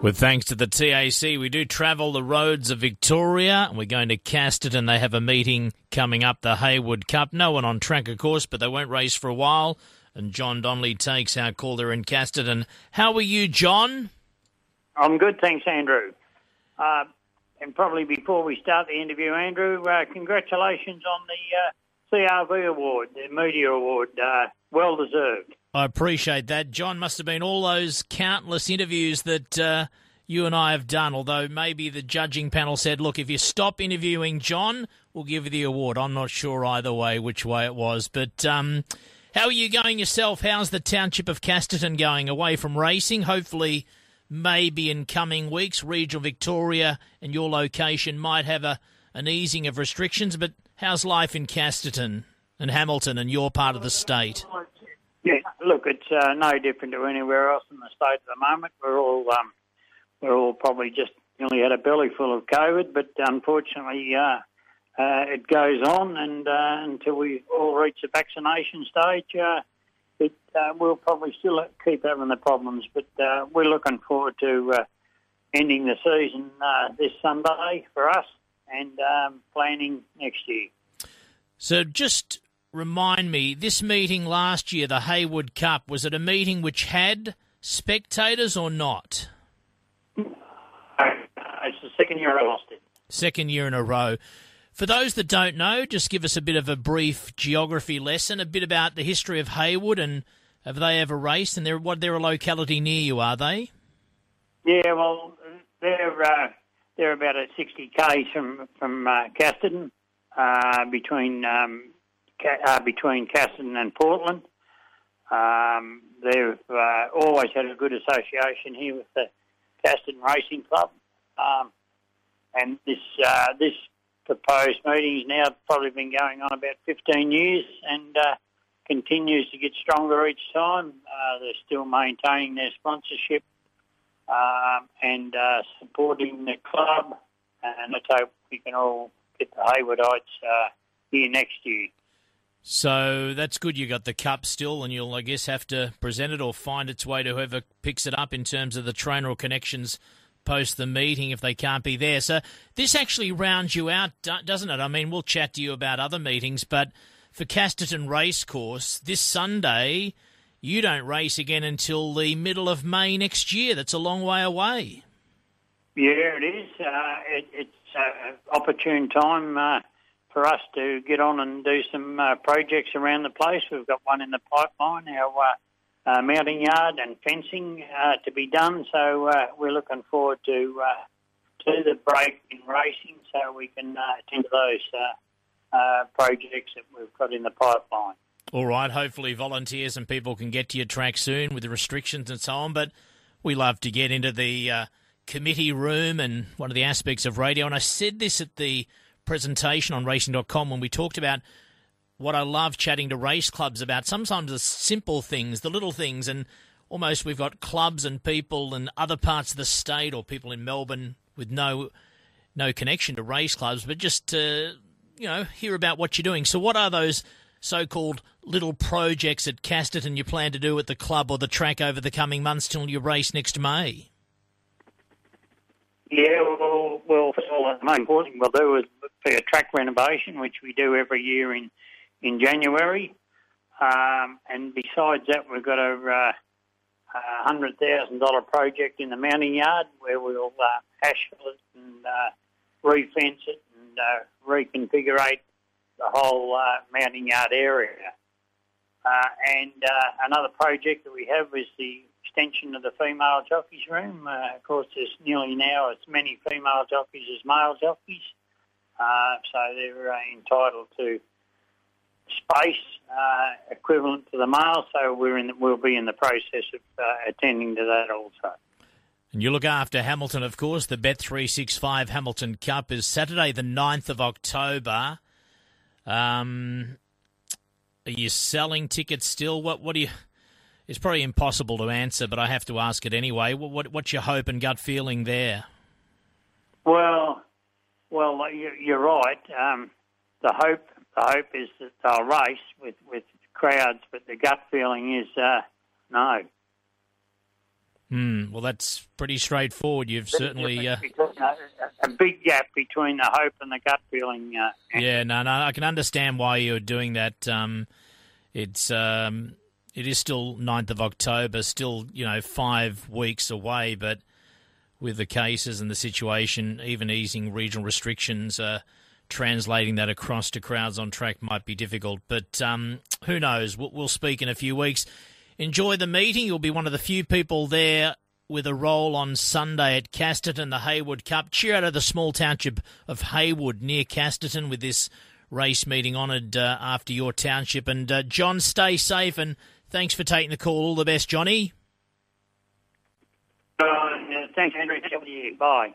With thanks to the TAC, we do travel the roads of Victoria, and we're going to Casterton. They have a meeting coming up, the Heywood Cup. No one on track, of course, but they won't race for a while. And John Donnelly takes our call there in Casterton. How are you, John? I'm good, thanks, Andrew. Uh, and probably before we start the interview, Andrew, uh, congratulations on the uh, CRV award, the media award. Uh, well deserved. I appreciate that. John, must have been all those countless interviews that uh, you and I have done, although maybe the judging panel said, look, if you stop interviewing John, we'll give you the award. I'm not sure either way which way it was. But um, how are you going yourself? How's the township of Casterton going away from racing? Hopefully, maybe in coming weeks, regional Victoria and your location might have a, an easing of restrictions. But how's life in Casterton and Hamilton and your part of the state? Look, it's uh, no different to anywhere else in the state at the moment. We're all um, we're all probably just nearly had a belly full of COVID, but unfortunately, uh, uh, it goes on, and uh, until we all reach the vaccination stage, uh, it uh, we'll probably still keep having the problems. But we're looking forward to ending the season this Sunday for us, and um, planning next year. So just remind me, this meeting last year, the Heywood Cup, was it a meeting which had spectators or not? It's the second year I lost it. Second year in a row. For those that don't know, just give us a bit of a brief geography lesson, a bit about the history of Heywood and have they ever raced? And they're what they're a locality near you, are they? Yeah, well, they're uh, they're about at sixty k's from from uh, Casterton, uh, between um, uh, between Casterton and Portland. Um, they've uh, always had a good association here with the Casterton Racing Club, um, and this uh, this proposed meeting has now probably been going on about 15 years and uh, continues to get stronger each time. Uh, they're still maintaining their sponsorship um, and uh, supporting the club, and let's hope we can all get the Heywoodites here next year. So that's good. You got the cup still, and you'll, I guess, have to present it or find its way to whoever picks it up in terms of the trainer or connections post the meeting if they can't be there. So this actually rounds you out, doesn't it? I mean, we'll chat to you about other meetings, but for Casterton Racecourse this Sunday, you don't race again until the middle of May next year. That's a long way away. Yeah, it is. Uh, it, it's an opportune time. Uh, for us to get on and do some uh, projects around the place. We've got one in the pipeline, our uh, uh, mounting yard and fencing uh, to be done. So uh, we're looking forward to to the break in racing, so we can attend to those projects that we've got in the pipeline. All right. Hopefully, volunteers and people can get to your track soon with the restrictions and so on. But we love to get into the committee room and one of the aspects of radio. And I said this at the presentation on racing.com when we talked about what I love chatting to race clubs about. Sometimes the simple things, the little things, and almost we've got clubs and people in other parts of the state or people in Melbourne with no no connection to race clubs, but just to you know hear about what you're doing. So, what are those so-called little projects at Casterton you plan to do at the club or the track over the coming months till you race next May? Yeah, well, well, the most important thing we'll do is a track renovation, which we do every year in in January. Um, and besides that, we've got a, uh, a hundred thousand dollar project in the mounting yard where we'll uh, asphalt it and uh, refence it and uh, reconfigure the whole uh, mounting yard area. Uh, and uh, another project that we have is the extension of the female jockeys room. Uh, of course, there's nearly now as many female jockeys as male jockeys, uh, so they're uh, entitled to space uh, equivalent to the male. So we're in, the, we'll be in the process of uh, attending to that also. And you look after Hamilton, of course. The Bet365 Hamilton Cup is Saturday, the 9th of October. Um, are you selling tickets still? What what do you it's probably impossible to answer, but I have to ask it anyway. What, what, what's your hope and gut feeling there? Well, well, you're right. Um, the hope, the hope is that they'll race with, with crowds, but the gut feeling is uh, no. Hmm. Well, that's pretty straightforward. You've certainly uh... a big gap between the hope and the gut feeling. Uh, yeah, no, no, I can understand why you're doing that. Um, it's um, it is still 9th of October, still you know five weeks away, but with the cases and the situation, even easing regional restrictions, uh, translating that across to crowds on track might be difficult. But um, who knows? We'll, we'll speak in a few weeks. Enjoy the meeting. You'll be one of the few people there with a role on Sunday at Casterton, the Heywood Cup. Cheer out of the small township of Heywood near Casterton with this race meeting honoured uh, after your township. And uh, John, stay safe and thanks for taking the call. All the best, Johnny. Uh, thanks, Andrew. Bye.